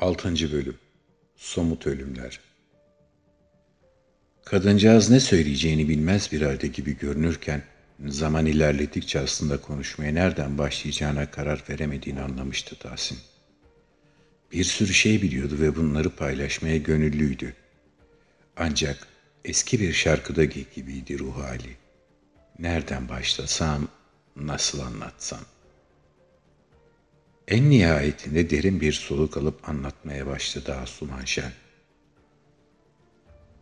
6. Bölüm Somut Ölümler Kadıncağız ne söyleyeceğini bilmez bir halde gibi görünürken, zaman ilerledikçe aslında konuşmaya nereden başlayacağına karar veremediğini anlamıştı Tahsin. Bir sürü şey biliyordu ve bunları paylaşmaya gönüllüydü. Ancak eski bir şarkıda gibiydi ruh hali. Nereden başlasam, nasıl anlatsam? En nihayetinde derin bir soluk alıp anlatmaya başladı Asuman Şen.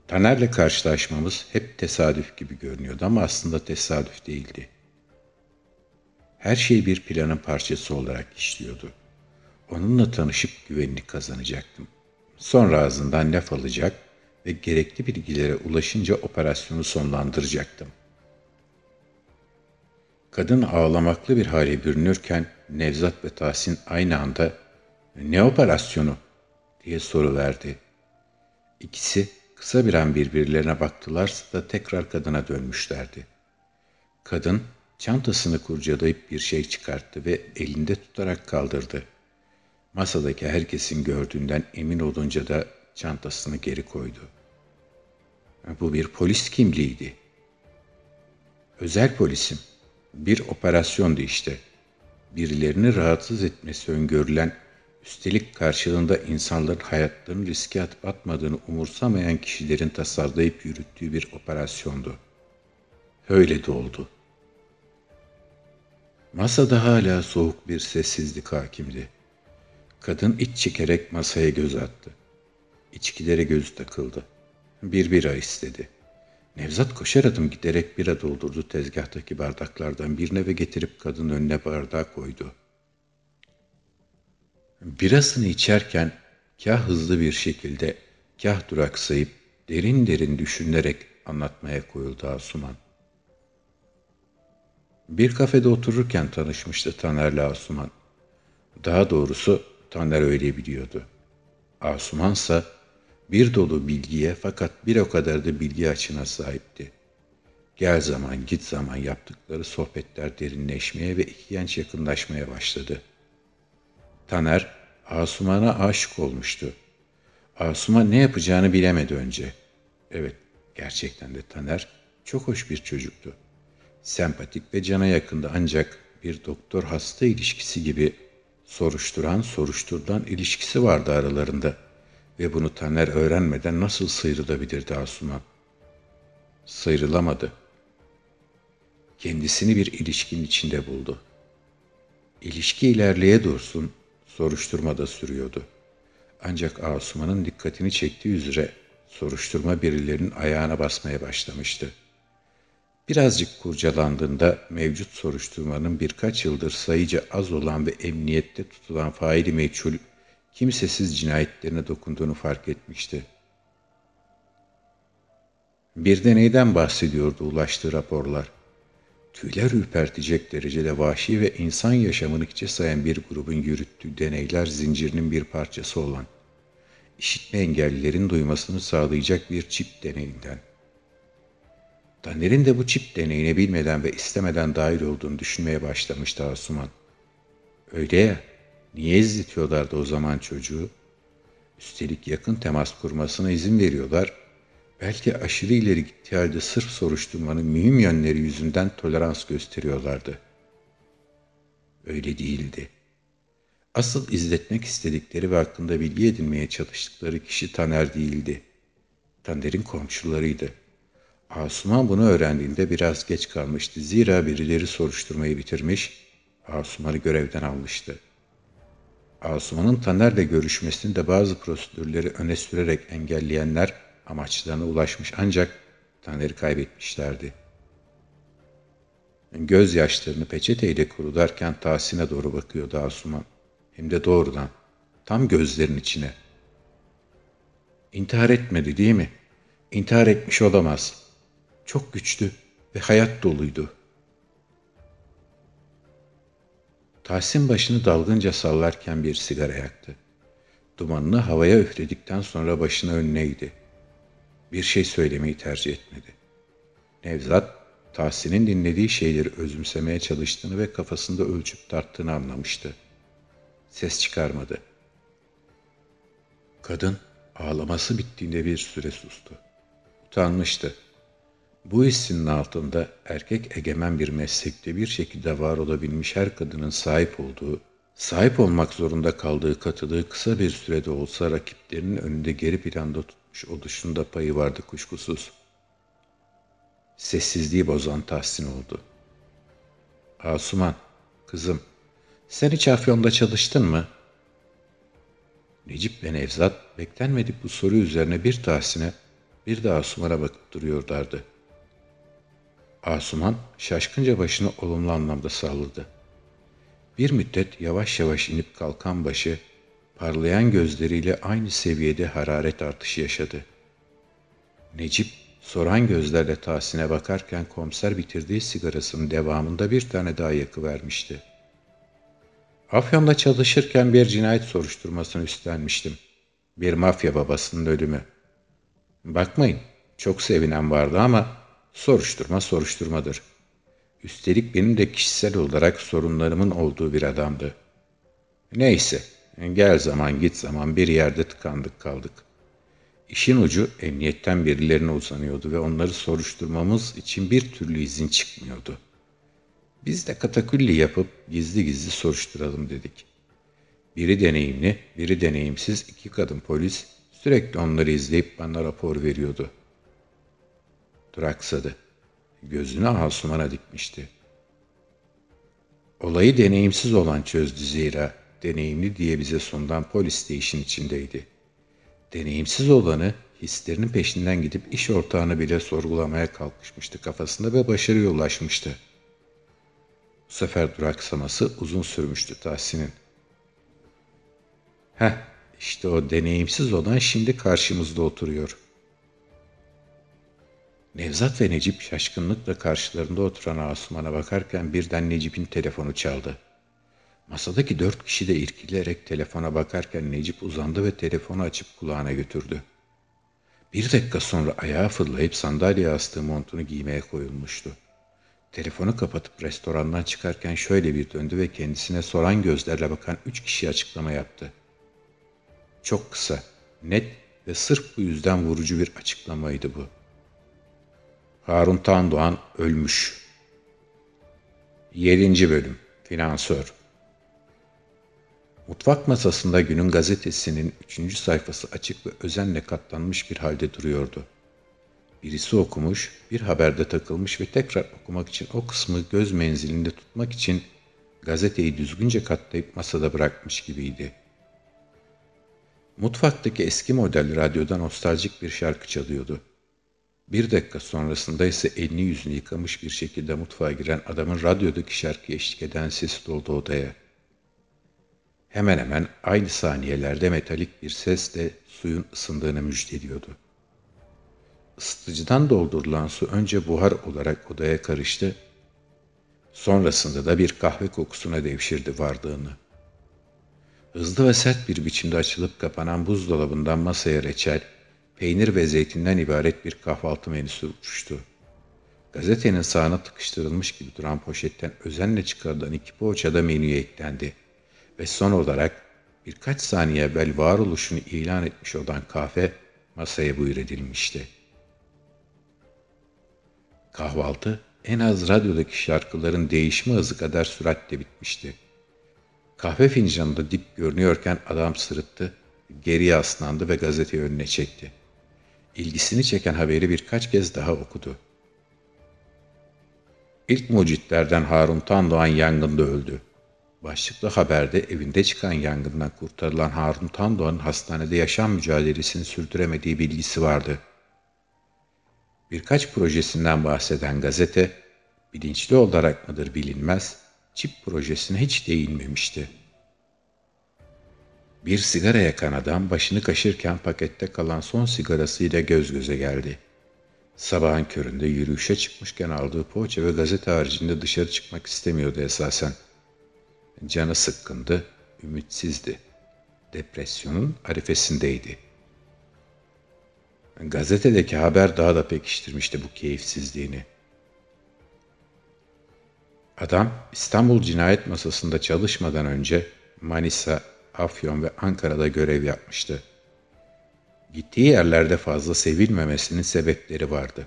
Taner'le karşılaşmamız hep tesadüf gibi görünüyordu ama aslında tesadüf değildi. Her şey bir planın parçası olarak işliyordu. Onunla tanışıp güvenini kazanacaktım. Sonra ağzından laf alacak ve gerekli bilgilere ulaşınca operasyonu sonlandıracaktım. Kadın ağlamaklı bir hale bürünürken Nevzat ve Tahsin aynı anda ''Ne operasyonu?'' diye soru verdi. İkisi kısa bir an birbirlerine baktılarsa da tekrar kadına dönmüşlerdi. Kadın çantasını kurcalayıp bir şey çıkarttı ve elinde tutarak kaldırdı. Masadaki herkesin gördüğünden emin olunca da çantasını geri koydu. Bu bir polis kimliğiydi. Özel polisim. Bir operasyondu işte. Birilerini rahatsız etmesi öngörülen, üstelik karşılığında insanların hayatlarını riske atıp atmadığını umursamayan kişilerin tasarlayıp yürüttüğü bir operasyondu. Öyle de oldu. Masada hala soğuk bir sessizlik hakimdi. Kadın iç çekerek masaya göz attı. İçkilere göz takıldı. Bir bira istedi.'' Nevzat koşar adım giderek bira doldurdu tezgahtaki bardaklardan birine ve getirip kadın önüne bardağı koydu. Birasını içerken kah hızlı bir şekilde, kah duraksayıp derin derin düşünerek anlatmaya koyuldu Asuman. Bir kafede otururken tanışmıştı Taner'le Asuman. Daha doğrusu Taner öyle biliyordu. Asumansa bir dolu bilgiye fakat bir o kadar da bilgi açına sahipti. Gel zaman git zaman yaptıkları sohbetler derinleşmeye ve iki genç yakınlaşmaya başladı. Taner, Asuman'a aşık olmuştu. Asuman ne yapacağını bilemedi önce. Evet, gerçekten de Taner çok hoş bir çocuktu. Sempatik ve cana yakındı ancak bir doktor hasta ilişkisi gibi soruşturan soruşturulan ilişkisi vardı aralarında.'' Ve bunu Taner öğrenmeden nasıl sıyrılabilirdi Asuman? Sıyrılamadı. Kendisini bir ilişkinin içinde buldu. İlişki ilerleye dursun, soruşturma da sürüyordu. Ancak Asuman'ın dikkatini çektiği üzere soruşturma birilerinin ayağına basmaya başlamıştı. Birazcık kurcalandığında mevcut soruşturmanın birkaç yıldır sayıca az olan ve emniyette tutulan faili meçhul kimsesiz cinayetlerine dokunduğunu fark etmişti. Bir deneyden bahsediyordu ulaştığı raporlar. Tüyler ürpertecek derecede vahşi ve insan yaşamını hiçe sayan bir grubun yürüttüğü deneyler zincirinin bir parçası olan, işitme engellilerin duymasını sağlayacak bir çip deneyinden. Taner'in de bu çip deneyine bilmeden ve istemeden dahil olduğunu düşünmeye başlamıştı Asuman. Öyle ya, Niye izletiyorlardı o zaman çocuğu? Üstelik yakın temas kurmasına izin veriyorlar. Belki aşırı ileri gittiği halde sırf soruşturmanın mühim yönleri yüzünden tolerans gösteriyorlardı. Öyle değildi. Asıl izletmek istedikleri ve hakkında bilgi edinmeye çalıştıkları kişi Taner değildi. Taner'in komşularıydı. Asuman bunu öğrendiğinde biraz geç kalmıştı. Zira birileri soruşturmayı bitirmiş, Asuman'ı görevden almıştı. Asuman'ın Taner'le görüşmesini de bazı prosedürleri öne sürerek engelleyenler amaçlarına ulaşmış ancak Taner'i kaybetmişlerdi. Gözyaşlarını peçeteyle kurularken Tahsin'e doğru bakıyordu Asuman. Hem de doğrudan, tam gözlerin içine. İntihar etmedi değil mi? İntihar etmiş olamaz. Çok güçlü ve hayat doluydu. Tahsin başını dalgınca sallarken bir sigara yaktı. Dumanını havaya üfledikten sonra başını önüne eğdi. Bir şey söylemeyi tercih etmedi. Nevzat, Tahsin'in dinlediği şeyleri özümsemeye çalıştığını ve kafasında ölçüp tarttığını anlamıştı. Ses çıkarmadı. Kadın ağlaması bittiğinde bir süre sustu. Utanmıştı. Bu hissinin altında erkek egemen bir meslekte bir şekilde var olabilmiş her kadının sahip olduğu, sahip olmak zorunda kaldığı katılığı kısa bir sürede olsa rakiplerinin önünde geri planda tutmuş oluşunda payı vardı kuşkusuz. Sessizliği bozan Tahsin oldu. Asuman, kızım, sen hiç Afyon'da çalıştın mı? Necip ve Nevzat beklenmedik bu soru üzerine bir Tahsin'e bir de Asuman'a bakıp duruyorlardı. Asuman şaşkınca başını olumlu anlamda salladı. Bir müddet yavaş yavaş inip kalkan başı, parlayan gözleriyle aynı seviyede hararet artışı yaşadı. Necip, soran gözlerle Tahsin'e bakarken komiser bitirdiği sigarasının devamında bir tane daha yakıvermişti. Afyon'da çalışırken bir cinayet soruşturmasını üstlenmiştim. Bir mafya babasının ölümü. Bakmayın, çok sevinen vardı ama soruşturma soruşturmadır. Üstelik benim de kişisel olarak sorunlarımın olduğu bir adamdı. Neyse, gel zaman git zaman bir yerde tıkandık kaldık. İşin ucu emniyetten birilerine uzanıyordu ve onları soruşturmamız için bir türlü izin çıkmıyordu. Biz de katakülli yapıp gizli gizli soruşturalım dedik. Biri deneyimli, biri deneyimsiz iki kadın polis sürekli onları izleyip bana rapor veriyordu. Duraksadı. Gözünü Asuman'a dikmişti. Olayı deneyimsiz olan çözdü zira deneyimli diye bize sundan polis de işin içindeydi. Deneyimsiz olanı hislerinin peşinden gidip iş ortağını bile sorgulamaya kalkışmıştı kafasında ve başarıya ulaşmıştı. Bu sefer duraksaması uzun sürmüştü Tahsin'in. Heh, işte o deneyimsiz olan şimdi karşımızda oturuyor.'' Nevzat ve Necip şaşkınlıkla karşılarında oturan Asuman'a bakarken birden Necip'in telefonu çaldı. Masadaki dört kişi de irkilerek telefona bakarken Necip uzandı ve telefonu açıp kulağına götürdü. Bir dakika sonra ayağa fırlayıp sandalye astığı montunu giymeye koyulmuştu. Telefonu kapatıp restorandan çıkarken şöyle bir döndü ve kendisine soran gözlerle bakan üç kişi açıklama yaptı. Çok kısa, net ve sırf bu yüzden vurucu bir açıklamaydı bu. Harun Tandoğan ölmüş. 7. Bölüm Finansör Mutfak masasında günün gazetesinin üçüncü sayfası açık ve özenle katlanmış bir halde duruyordu. Birisi okumuş, bir haberde takılmış ve tekrar okumak için o kısmı göz menzilinde tutmak için gazeteyi düzgünce katlayıp masada bırakmış gibiydi. Mutfaktaki eski model radyoda nostaljik bir şarkı çalıyordu. Bir dakika sonrasında ise elini yüzünü yıkamış bir şekilde mutfağa giren adamın radyodaki şarkı eşlik eden sesi doldu odaya. Hemen hemen aynı saniyelerde metalik bir sesle suyun ısındığını müjdeliyordu. Isıtıcıdan doldurulan su önce buhar olarak odaya karıştı, sonrasında da bir kahve kokusuna devşirdi vardığını. Hızlı ve sert bir biçimde açılıp kapanan buzdolabından masaya reçel, peynir ve zeytinden ibaret bir kahvaltı menüsü uçuştu. Gazetenin sağına tıkıştırılmış gibi duran poşetten özenle çıkarılan iki poğaçada menüye eklendi. Ve son olarak birkaç saniye evvel varoluşunu ilan etmiş olan kahve masaya buyur edilmişti. Kahvaltı en az radyodaki şarkıların değişme hızı kadar süratle bitmişti. Kahve fincanında dip görünüyorken adam sırıttı, geriye aslandı ve gazeteyi önüne çekti ilgisini çeken haberi birkaç kez daha okudu. İlk mucitlerden Harun Tandoğan yangında öldü. Başlıklı haberde evinde çıkan yangından kurtarılan Harun Tandoğan'ın hastanede yaşam mücadelesini sürdüremediği bilgisi vardı. Birkaç projesinden bahseden gazete, bilinçli olarak mıdır bilinmez, çip projesine hiç değinmemişti. Bir sigara yakan adam başını kaşırken pakette kalan son sigarasıyla göz göze geldi. Sabahın köründe yürüyüşe çıkmışken aldığı poğaça ve gazete haricinde dışarı çıkmak istemiyordu esasen. Canı sıkkındı, ümitsizdi. Depresyonun arifesindeydi. Gazetedeki haber daha da pekiştirmişti bu keyifsizliğini. Adam İstanbul cinayet masasında çalışmadan önce Manisa, Afyon ve Ankara'da görev yapmıştı. Gittiği yerlerde fazla sevilmemesinin sebepleri vardı.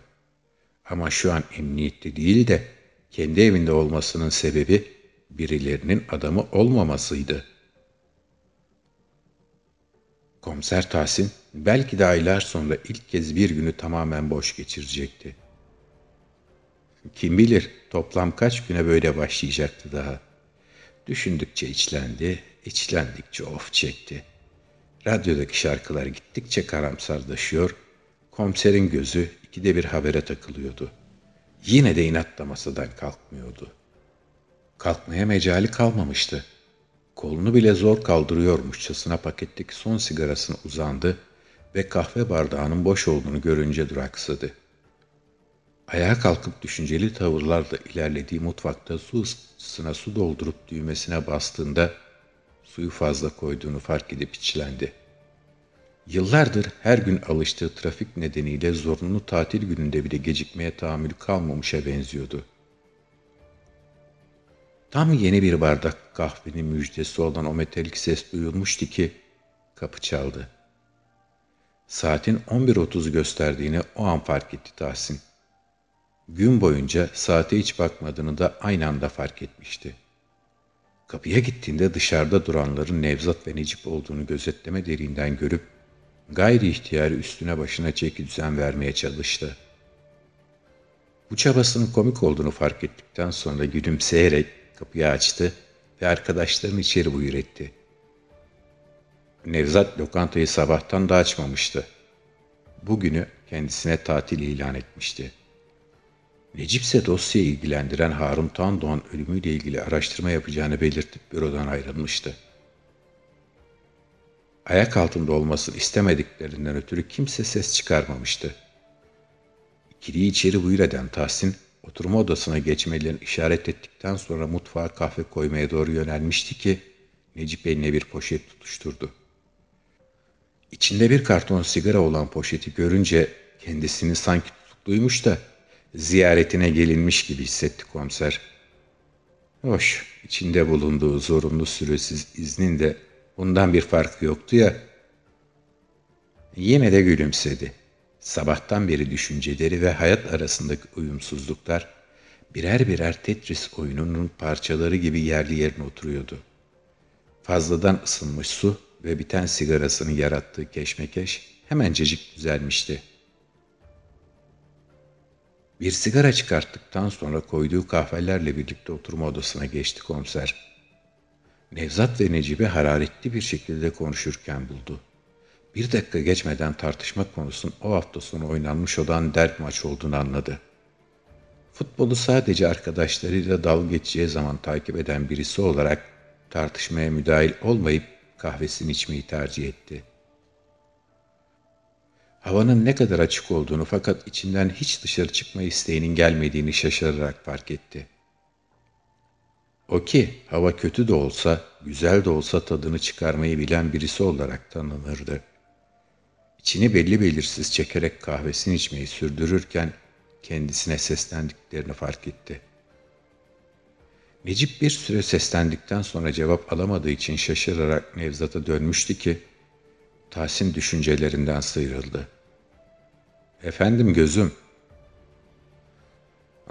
Ama şu an emniyette değil de kendi evinde olmasının sebebi birilerinin adamı olmamasıydı. Komiser Tahsin belki de aylar sonra ilk kez bir günü tamamen boş geçirecekti. Kim bilir toplam kaç güne böyle başlayacaktı daha. Düşündükçe içlendi, içlendikçe of çekti. Radyodaki şarkılar gittikçe karamsarlaşıyor, komiserin gözü ikide bir habere takılıyordu. Yine de inatla masadan kalkmıyordu. Kalkmaya mecali kalmamıştı. Kolunu bile zor kaldırıyormuşçasına paketteki son sigarasını uzandı ve kahve bardağının boş olduğunu görünce duraksadı. Ayağa kalkıp düşünceli tavırlarla ilerlediği mutfakta su ısıtısına su doldurup düğmesine bastığında suyu fazla koyduğunu fark edip içlendi. Yıllardır her gün alıştığı trafik nedeniyle zorunlu tatil gününde bile gecikmeye tahammülü kalmamışa benziyordu. Tam yeni bir bardak kahvenin müjdesi olan o metalik ses duyulmuştu ki kapı çaldı. Saatin 11.30 gösterdiğini o an fark etti Tahsin. Gün boyunca saate hiç bakmadığını da aynı anda fark etmişti. Kapıya gittiğinde dışarıda duranların Nevzat ve Necip olduğunu gözetleme derinden görüp gayri ihtiyarı üstüne başına çeki düzen vermeye çalıştı. Bu çabasının komik olduğunu fark ettikten sonra gülümseyerek kapıyı açtı ve arkadaşlarını içeri buyur etti. Nevzat lokantayı sabahtan da açmamıştı. Bugünü kendisine tatil ilan etmişti. Necip ise dosyayı ilgilendiren Harun Tandoğan ölümüyle ilgili araştırma yapacağını belirtip bürodan ayrılmıştı. Ayak altında olmasını istemediklerinden ötürü kimse ses çıkarmamıştı. İkiliyi içeri buyur eden Tahsin, oturma odasına geçmelerini işaret ettikten sonra mutfağa kahve koymaya doğru yönelmişti ki, Necip eline bir poşet tutuşturdu. İçinde bir karton sigara olan poşeti görünce kendisini sanki tutukluymuş da ziyaretine gelinmiş gibi hissetti komiser. Hoş, içinde bulunduğu zorunlu süresiz iznin de bundan bir farkı yoktu ya. Yine de gülümsedi. Sabahtan beri düşünceleri ve hayat arasındaki uyumsuzluklar birer birer Tetris oyununun parçaları gibi yerli yerine oturuyordu. Fazladan ısınmış su ve biten sigarasının yarattığı keşmekeş hemencecik düzelmişti. Bir sigara çıkarttıktan sonra koyduğu kahvelerle birlikte oturma odasına geçti komiser. Nevzat ve Necip'i hararetli bir şekilde konuşurken buldu. Bir dakika geçmeden tartışma konusunun o hafta sonu oynanmış olan derb maç olduğunu anladı. Futbolu sadece arkadaşlarıyla dalga geçeceği zaman takip eden birisi olarak tartışmaya müdahil olmayıp kahvesini içmeyi tercih etti. Havanın ne kadar açık olduğunu fakat içinden hiç dışarı çıkma isteğinin gelmediğini şaşırarak fark etti. O ki hava kötü de olsa, güzel de olsa tadını çıkarmayı bilen birisi olarak tanınırdı. İçini belli belirsiz çekerek kahvesini içmeyi sürdürürken kendisine seslendiklerini fark etti. Necip bir süre seslendikten sonra cevap alamadığı için şaşırarak Nevzat'a dönmüştü ki, Tahsin düşüncelerinden sıyrıldı. Efendim gözüm.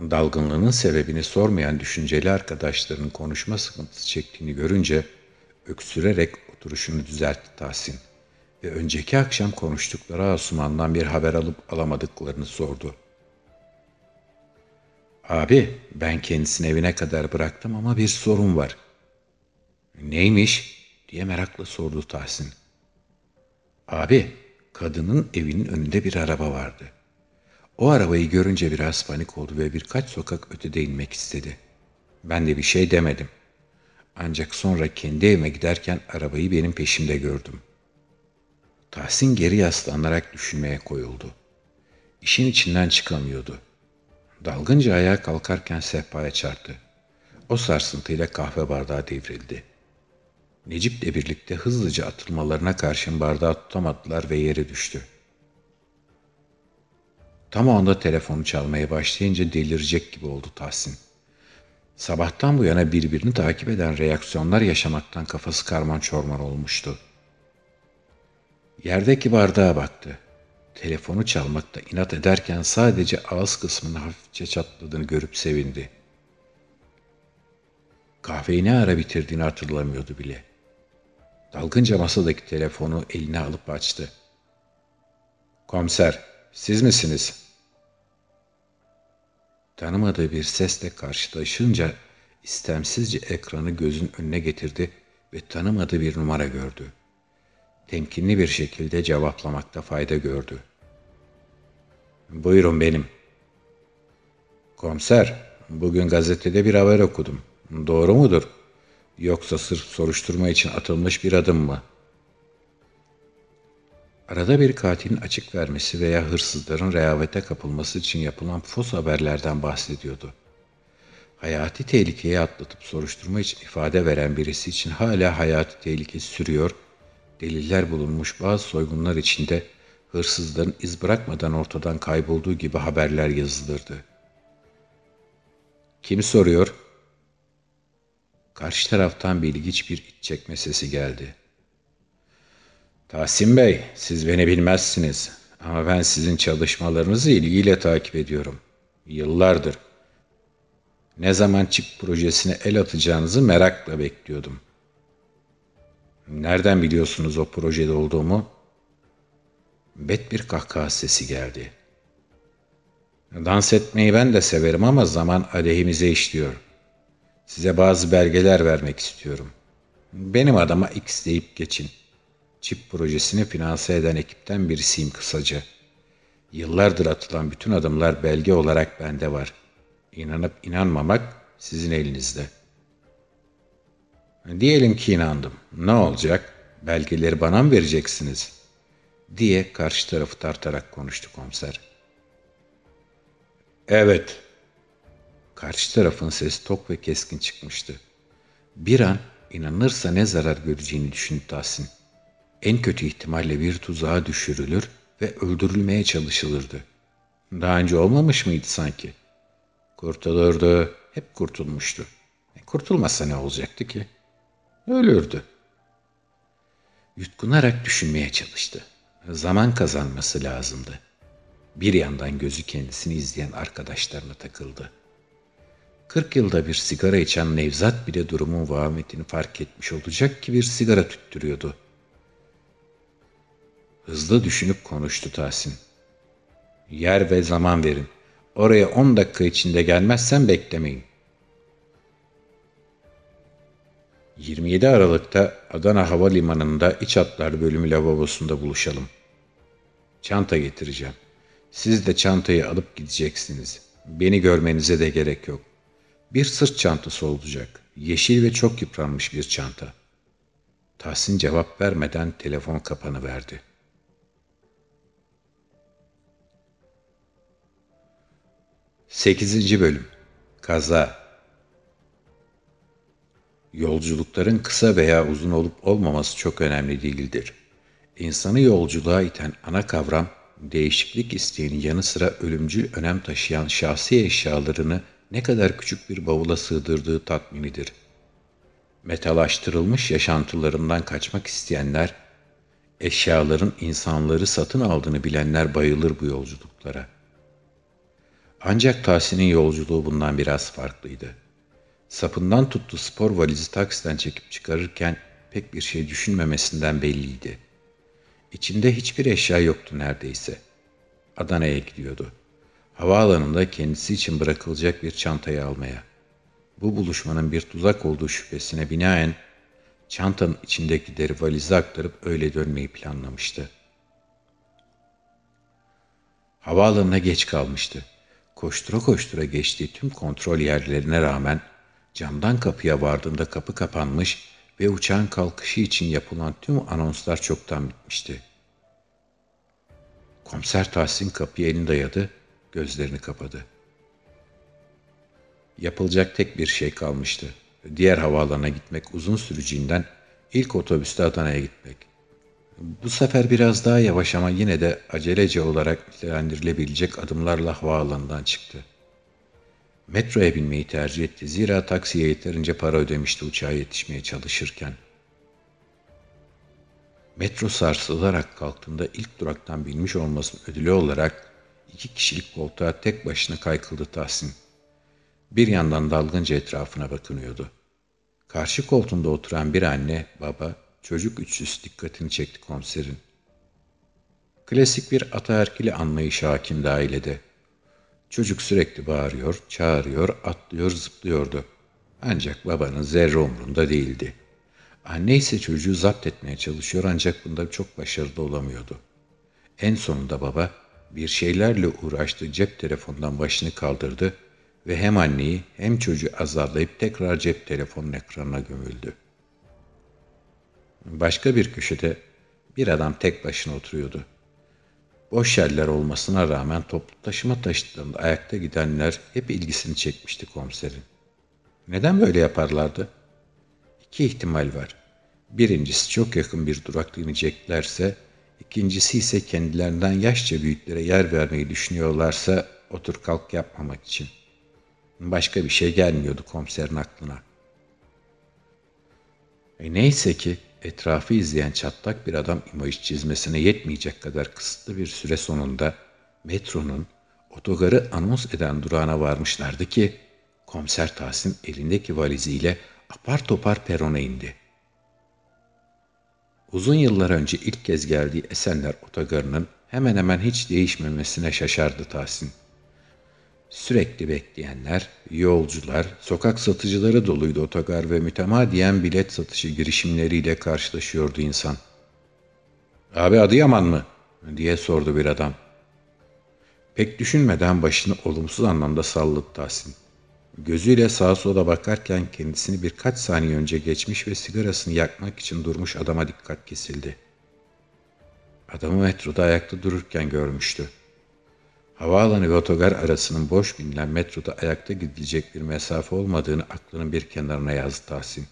Dalgınlığının sebebini sormayan düşünceli arkadaşlarının konuşma sıkıntısı çektiğini görünce öksürerek oturuşunu düzeltti Tahsin ve önceki akşam konuştukları Asuman'dan bir haber alıp alamadıklarını sordu. Abi ben kendisini evine kadar bıraktım ama bir sorun var. Neymiş diye merakla sordu Tahsin. Abi, kadının evinin önünde bir araba vardı. O arabayı görünce biraz panik oldu ve birkaç sokak ötede inmek istedi. Ben de bir şey demedim. Ancak sonra kendi evime giderken arabayı benim peşimde gördüm. Tahsin geri yaslanarak düşünmeye koyuldu. İşin içinden çıkamıyordu. Dalgınca ayağa kalkarken sehpaya çarptı. O sarsıntıyla kahve bardağı devrildi. Necip'le birlikte hızlıca atılmalarına karşın bardağı tutamadılar ve yere düştü. Tam o anda telefonu çalmaya başlayınca delirecek gibi oldu Tahsin. Sabahtan bu yana birbirini takip eden reaksiyonlar yaşamaktan kafası karman çorman olmuştu. Yerdeki bardağa baktı. Telefonu çalmakta inat ederken sadece ağız kısmının hafifçe çatladığını görüp sevindi. Kahveyi ne ara bitirdiğini hatırlamıyordu bile. Dalgınca masadaki telefonu eline alıp açtı. Komiser, siz misiniz? Tanımadığı bir sesle karşılaşınca istemsizce ekranı gözün önüne getirdi ve tanımadığı bir numara gördü. Temkinli bir şekilde cevaplamakta fayda gördü. Buyurun benim. Komiser, bugün gazetede bir haber okudum. Doğru mudur? Yoksa sırf soruşturma için atılmış bir adım mı? Arada bir katilin açık vermesi veya hırsızların rehavete kapılması için yapılan fos haberlerden bahsediyordu. Hayati tehlikeyi atlatıp soruşturma için ifade veren birisi için hala hayati tehlike sürüyor, deliller bulunmuş bazı soygunlar içinde hırsızların iz bırakmadan ortadan kaybolduğu gibi haberler yazılırdı. Kim soruyor? Karşı taraftan bir ilginç bir iç çekme sesi geldi. Tahsin Bey, siz beni bilmezsiniz ama ben sizin çalışmalarınızı ilgiyle takip ediyorum. Yıllardır. Ne zaman çip projesine el atacağınızı merakla bekliyordum. Nereden biliyorsunuz o projede olduğumu? Bet bir kahkaha sesi geldi. Dans etmeyi ben de severim ama zaman aleyhimize işliyor. Size bazı belgeler vermek istiyorum. Benim adama X deyip geçin. Çip projesini finanse eden ekipten birisiyim kısaca. Yıllardır atılan bütün adımlar belge olarak bende var. İnanıp inanmamak sizin elinizde. Diyelim ki inandım. Ne olacak? Belgeleri bana mı vereceksiniz? Diye karşı tarafı tartarak konuştu komiser. Evet. Karşı tarafın sesi tok ve keskin çıkmıştı. Bir an inanırsa ne zarar göreceğini düşündü Tahsin en kötü ihtimalle bir tuzağa düşürülür ve öldürülmeye çalışılırdı. Daha önce olmamış mıydı sanki? Kurtulurdu, hep kurtulmuştu. E, kurtulmasa ne olacaktı ki? Ölürdü. Yutkunarak düşünmeye çalıştı. Zaman kazanması lazımdı. Bir yandan gözü kendisini izleyen arkadaşlarına takıldı. Kırk yılda bir sigara içen Nevzat bile durumun vahametini fark etmiş olacak ki bir sigara tüttürüyordu.'' Hızlı düşünüp konuştu Tahsin. Yer ve zaman verin. Oraya on dakika içinde gelmezsen beklemeyin. 27 Aralık'ta Adana Havalimanı'nda iç hatlar bölümü lavabosunda buluşalım. Çanta getireceğim. Siz de çantayı alıp gideceksiniz. Beni görmenize de gerek yok. Bir sırt çantası olacak. Yeşil ve çok yıpranmış bir çanta. Tahsin cevap vermeden telefon kapanı verdi. 8. Bölüm Kaza Yolculukların kısa veya uzun olup olmaması çok önemli değildir. İnsanı yolculuğa iten ana kavram, değişiklik isteğinin yanı sıra ölümcül önem taşıyan şahsi eşyalarını ne kadar küçük bir bavula sığdırdığı tatminidir. Metalaştırılmış yaşantılarından kaçmak isteyenler, eşyaların insanları satın aldığını bilenler bayılır bu yolculuklara.'' Ancak Tahsin'in yolculuğu bundan biraz farklıydı. Sapından tuttu spor valizi taksiden çekip çıkarırken pek bir şey düşünmemesinden belliydi. İçinde hiçbir eşya yoktu neredeyse. Adana'ya gidiyordu. Havaalanında kendisi için bırakılacak bir çantayı almaya. Bu buluşmanın bir tuzak olduğu şüphesine binaen çantanın içindekileri valize aktarıp öyle dönmeyi planlamıştı. Havaalanına geç kalmıştı. Koştura koştura geçtiği tüm kontrol yerlerine rağmen camdan kapıya vardığında kapı kapanmış ve uçağın kalkışı için yapılan tüm anonslar çoktan bitmişti. Komiser Tahsin kapıya elini dayadı, gözlerini kapadı. Yapılacak tek bir şey kalmıştı. Diğer havaalanına gitmek uzun süreceğinden ilk otobüste Adana'ya gitmek. Bu sefer biraz daha yavaş ama yine de acelece olarak nitelendirilebilecek adımlarla havaalanından çıktı. Metroya binmeyi tercih etti zira taksiye yeterince para ödemişti uçağa yetişmeye çalışırken. Metro sarsılarak kalktığında ilk duraktan binmiş olmasının ödülü olarak iki kişilik koltuğa tek başına kaykıldı Tahsin. Bir yandan dalgınca etrafına bakınıyordu. Karşı koltuğunda oturan bir anne, baba, çocuk üçlüsü dikkatini çekti komiserin. Klasik bir ataerkili anlayış hakim ailede. Çocuk sürekli bağırıyor, çağırıyor, atlıyor, zıplıyordu. Ancak babanın zerre umrunda değildi. Anne ise çocuğu zapt etmeye çalışıyor ancak bunda çok başarılı olamıyordu. En sonunda baba bir şeylerle uğraştığı cep telefonundan başını kaldırdı ve hem anneyi hem çocuğu azarlayıp tekrar cep telefonun ekranına gömüldü. Başka bir köşede bir adam tek başına oturuyordu. Boş yerler olmasına rağmen toplu taşıma taşıtlarında ayakta gidenler hep ilgisini çekmişti komiserin. Neden böyle yaparlardı? İki ihtimal var. Birincisi çok yakın bir durakta ineceklerse, ikincisi ise kendilerinden yaşça büyüklere yer vermeyi düşünüyorlarsa otur kalk yapmamak için. Başka bir şey gelmiyordu komiserin aklına. E neyse ki etrafı izleyen çatlak bir adam imaj çizmesine yetmeyecek kadar kısıtlı bir süre sonunda metronun otogarı anons eden durağına varmışlardı ki komiser Tahsin elindeki valiziyle apar topar perona indi. Uzun yıllar önce ilk kez geldiği Esenler otogarının hemen hemen hiç değişmemesine şaşardı Tahsin. Sürekli bekleyenler, yolcular, sokak satıcıları doluydu otogar ve mütemadiyen bilet satışı girişimleriyle karşılaşıyordu insan. ''Abi Adıyaman mı?'' diye sordu bir adam. Pek düşünmeden başını olumsuz anlamda salladı Tahsin. Gözüyle sağa sola bakarken kendisini birkaç saniye önce geçmiş ve sigarasını yakmak için durmuş adama dikkat kesildi. Adamı metroda ayakta dururken görmüştü. Havaalanı ve otogar arasının boş binilen metroda ayakta gidilecek bir mesafe olmadığını aklının bir kenarına yazdı Tahsin.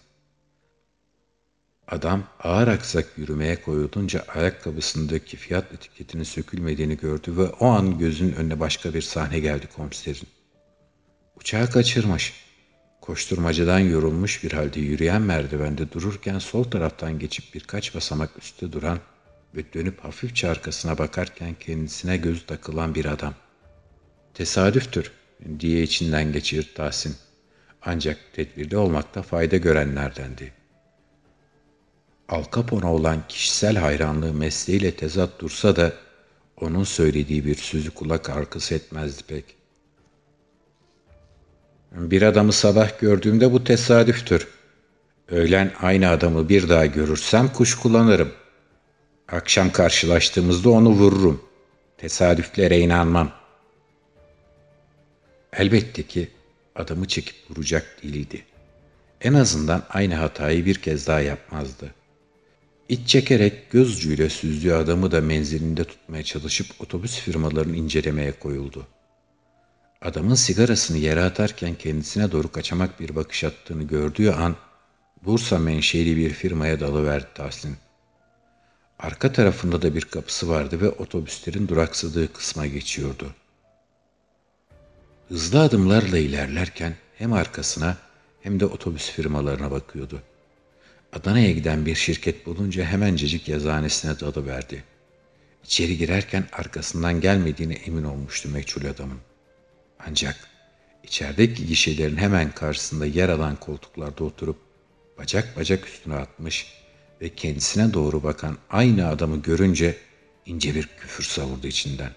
Adam ağır aksak yürümeye koyulunca ayakkabısındaki fiyat etiketinin sökülmediğini gördü ve o an gözünün önüne başka bir sahne geldi komiserin. Uçağı kaçırmış. Koşturmacadan yorulmuş bir halde yürüyen merdivende dururken sol taraftan geçip birkaç basamak üstte duran ve dönüp hafifçe arkasına bakarken kendisine gözü takılan bir adam. Tesadüftür diye içinden geçirir Tahsin. Ancak tedbirli olmakta fayda görenlerdendi. Al Capone olan kişisel hayranlığı mesleğiyle tezat dursa da onun söylediği bir sözü kulak arkası etmezdi pek. Bir adamı sabah gördüğümde bu tesadüftür. Öğlen aynı adamı bir daha görürsem kuş kullanırım. Akşam karşılaştığımızda onu vururum. Tesadüflere inanmam. Elbette ki adamı çekip vuracak değildi. En azından aynı hatayı bir kez daha yapmazdı. İç çekerek göz ucuyla süzdüğü adamı da menzilinde tutmaya çalışıp otobüs firmalarını incelemeye koyuldu. Adamın sigarasını yere atarken kendisine doğru kaçamak bir bakış attığını gördüğü an Bursa menşeli bir firmaya dalıverdi Tahsin. Arka tarafında da bir kapısı vardı ve otobüslerin duraksadığı kısma geçiyordu. Hızlı adımlarla ilerlerken hem arkasına hem de otobüs firmalarına bakıyordu. Adana'ya giden bir şirket bulunca hemencecik yazıhanesine dalıverdi. İçeri girerken arkasından gelmediğine emin olmuştu meçhul adamın. Ancak içerideki gişelerin hemen karşısında yer alan koltuklarda oturup bacak bacak üstüne atmış ve kendisine doğru bakan aynı adamı görünce ince bir küfür savurdu içinden.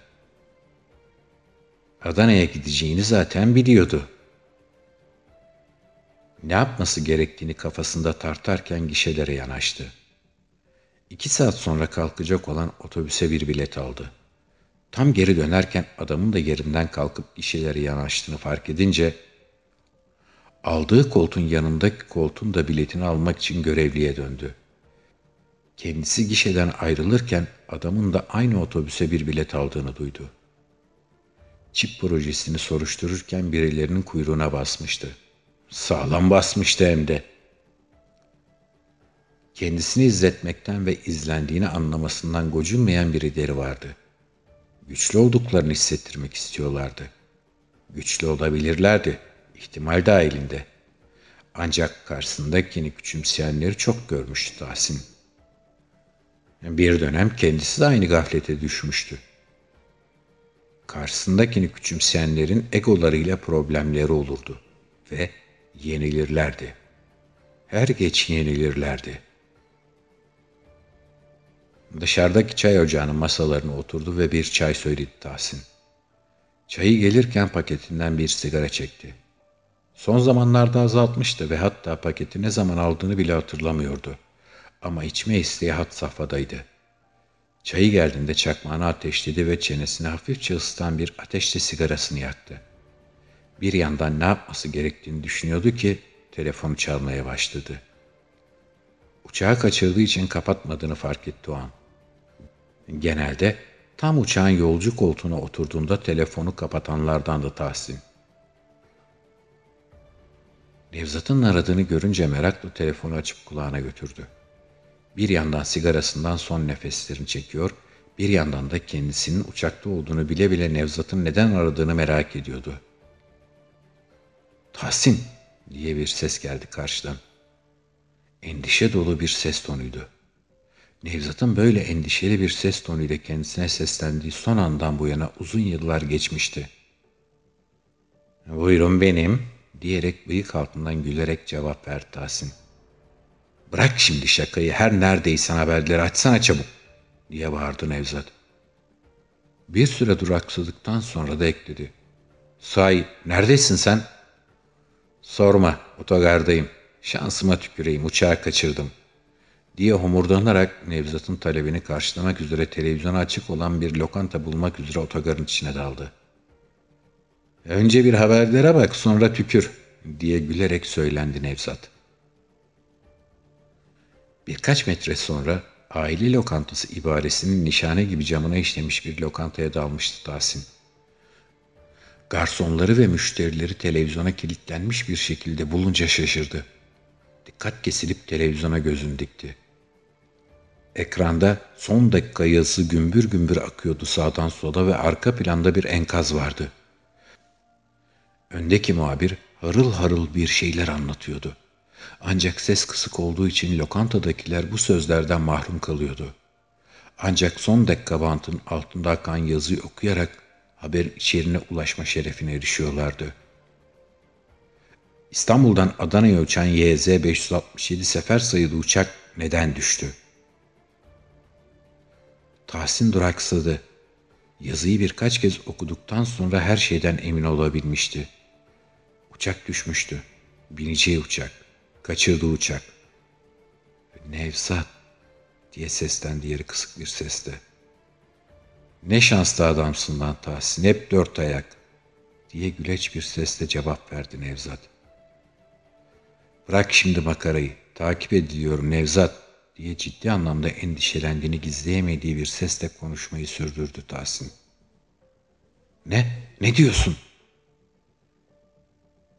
Adana'ya gideceğini zaten biliyordu. Ne yapması gerektiğini kafasında tartarken gişelere yanaştı. İki saat sonra kalkacak olan otobüse bir bilet aldı. Tam geri dönerken adamın da yerinden kalkıp gişelere yanaştığını fark edince aldığı koltuğun yanındaki koltuğun da biletini almak için görevliye döndü. Kendisi gişeden ayrılırken adamın da aynı otobüse bir bilet aldığını duydu. Çip projesini soruştururken birilerinin kuyruğuna basmıştı. Sağlam basmıştı hem de. Kendisini izletmekten ve izlendiğini anlamasından gocunmayan birileri vardı. Güçlü olduklarını hissettirmek istiyorlardı. Güçlü olabilirlerdi, ihtimal dahilinde. Ancak karşısındakini küçümseyenleri çok görmüştü Tahsin. Bir dönem kendisi de aynı gaflete düşmüştü. Karşısındakini küçümseyenlerin egolarıyla problemleri olurdu ve yenilirlerdi. Her geç yenilirlerdi. Dışarıdaki çay ocağının masalarına oturdu ve bir çay söyledi Tahsin. Çayı gelirken paketinden bir sigara çekti. Son zamanlarda azaltmıştı ve hatta paketi ne zaman aldığını bile hatırlamıyordu. Ama içme isteği hat safhadaydı. Çayı geldiğinde çakmağını ateşledi ve çenesini hafifçe ısıtan bir ateşli sigarasını yaktı. Bir yandan ne yapması gerektiğini düşünüyordu ki telefonu çalmaya başladı. Uçağı kaçırdığı için kapatmadığını fark etti o an. Genelde tam uçağın yolcu koltuğuna oturduğunda telefonu kapatanlardan da Tahsin. Nevzat'ın aradığını görünce merakla telefonu açıp kulağına götürdü. Bir yandan sigarasından son nefeslerini çekiyor, bir yandan da kendisinin uçakta olduğunu bile bile Nevzat'ın neden aradığını merak ediyordu. Tahsin diye bir ses geldi karşıdan. Endişe dolu bir ses tonuydu. Nevzat'ın böyle endişeli bir ses tonuyla kendisine seslendiği son andan bu yana uzun yıllar geçmişti. Buyurun benim diyerek bıyık altından gülerek cevap verdi Tahsin. Bırak şimdi şakayı her neredeysen haberleri açsana çabuk diye bağırdı Nevzat. Bir süre duraksadıktan sonra da ekledi. Say neredesin sen? Sorma otogardayım. Şansıma tüküreyim uçağı kaçırdım. Diye homurdanarak Nevzat'ın talebini karşılamak üzere televizyona açık olan bir lokanta bulmak üzere otogarın içine daldı. Önce bir haberlere bak sonra tükür diye gülerek söylendi Nevzat. Birkaç metre sonra aile lokantası ibaresinin nişane gibi camına işlemiş bir lokantaya dalmıştı Tahsin. Garsonları ve müşterileri televizyona kilitlenmiş bir şekilde bulunca şaşırdı. Dikkat kesilip televizyona gözünü dikti. Ekranda son dakika yazısı gümbür gümbür akıyordu sağdan sola ve arka planda bir enkaz vardı. Öndeki muhabir harıl harıl bir şeyler anlatıyordu. Ancak ses kısık olduğu için lokantadakiler bu sözlerden mahrum kalıyordu. Ancak son dakika bantın altında akan yazıyı okuyarak haber içeriğine ulaşma şerefine erişiyorlardı. İstanbul'dan Adana'ya uçan YZ 567 sefer sayılı uçak neden düştü? Tahsin duraksadı. Yazıyı birkaç kez okuduktan sonra her şeyden emin olabilmişti. Uçak düşmüştü. Bineceği uçak. Kaçırdığı uçak. Nevzat diye seslendi yeri kısık bir sesle. Ne şanslı adamsın lan Tahsin, hep dört ayak diye güleç bir sesle cevap verdi Nevzat. Bırak şimdi makarayı, takip ediliyorum Nevzat diye ciddi anlamda endişelendiğini gizleyemediği bir sesle konuşmayı sürdürdü Tahsin. Ne? Ne diyorsun?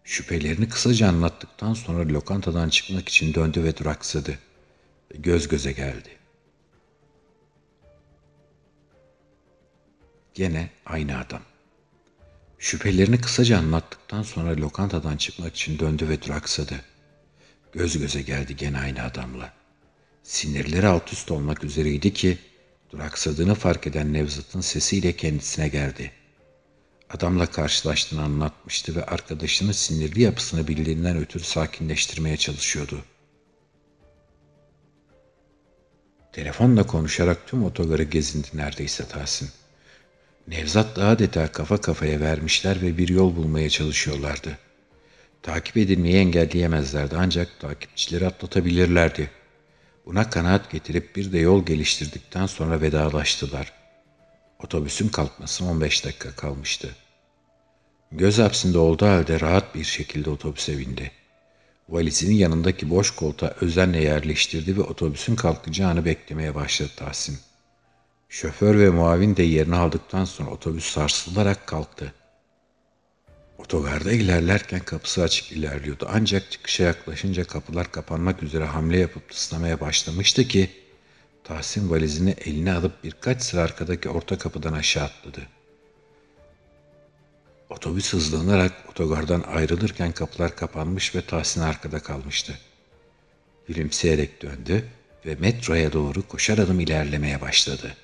Şüphelerini kısaca anlattıktan sonra lokantadan çıkmak için döndü ve duraksadı. Göz göze geldi. Gene aynı adam. Şüphelerini kısaca anlattıktan sonra lokantadan çıkmak için döndü ve duraksadı. Göz göze geldi gene aynı adamla. Sinirleri alt üst olmak üzereydi ki duraksadığını fark eden Nevzat'ın sesiyle kendisine geldi. Adamla karşılaştığını anlatmıştı ve arkadaşının sinirli yapısını bildiğinden ötürü sakinleştirmeye çalışıyordu. Telefonla konuşarak tüm otogarı gezindi neredeyse Tahsin. Nevzat'la adeta kafa kafaya vermişler ve bir yol bulmaya çalışıyorlardı. Takip edilmeyi engelleyemezlerdi ancak takipçileri atlatabilirlerdi. Buna kanaat getirip bir de yol geliştirdikten sonra vedalaştılar. Otobüsün kalkması 15 dakika kalmıştı. Göz hapsinde olduğu halde rahat bir şekilde otobüse bindi. Valizinin yanındaki boş koltuğa özenle yerleştirdi ve otobüsün kalkacağını beklemeye başladı Tahsin. Şoför ve muavin de yerini aldıktan sonra otobüs sarsılarak kalktı. Otogarda ilerlerken kapısı açık ilerliyordu. Ancak çıkışa yaklaşınca kapılar kapanmak üzere hamle yapıp ıslamaya başlamıştı ki Tahsin valizini eline alıp birkaç sıra arkadaki orta kapıdan aşağı atladı. Otobüs hızlanarak otogardan ayrılırken kapılar kapanmış ve Tahsin arkada kalmıştı. Gülümseyerek döndü ve metroya doğru koşar adım ilerlemeye başladı.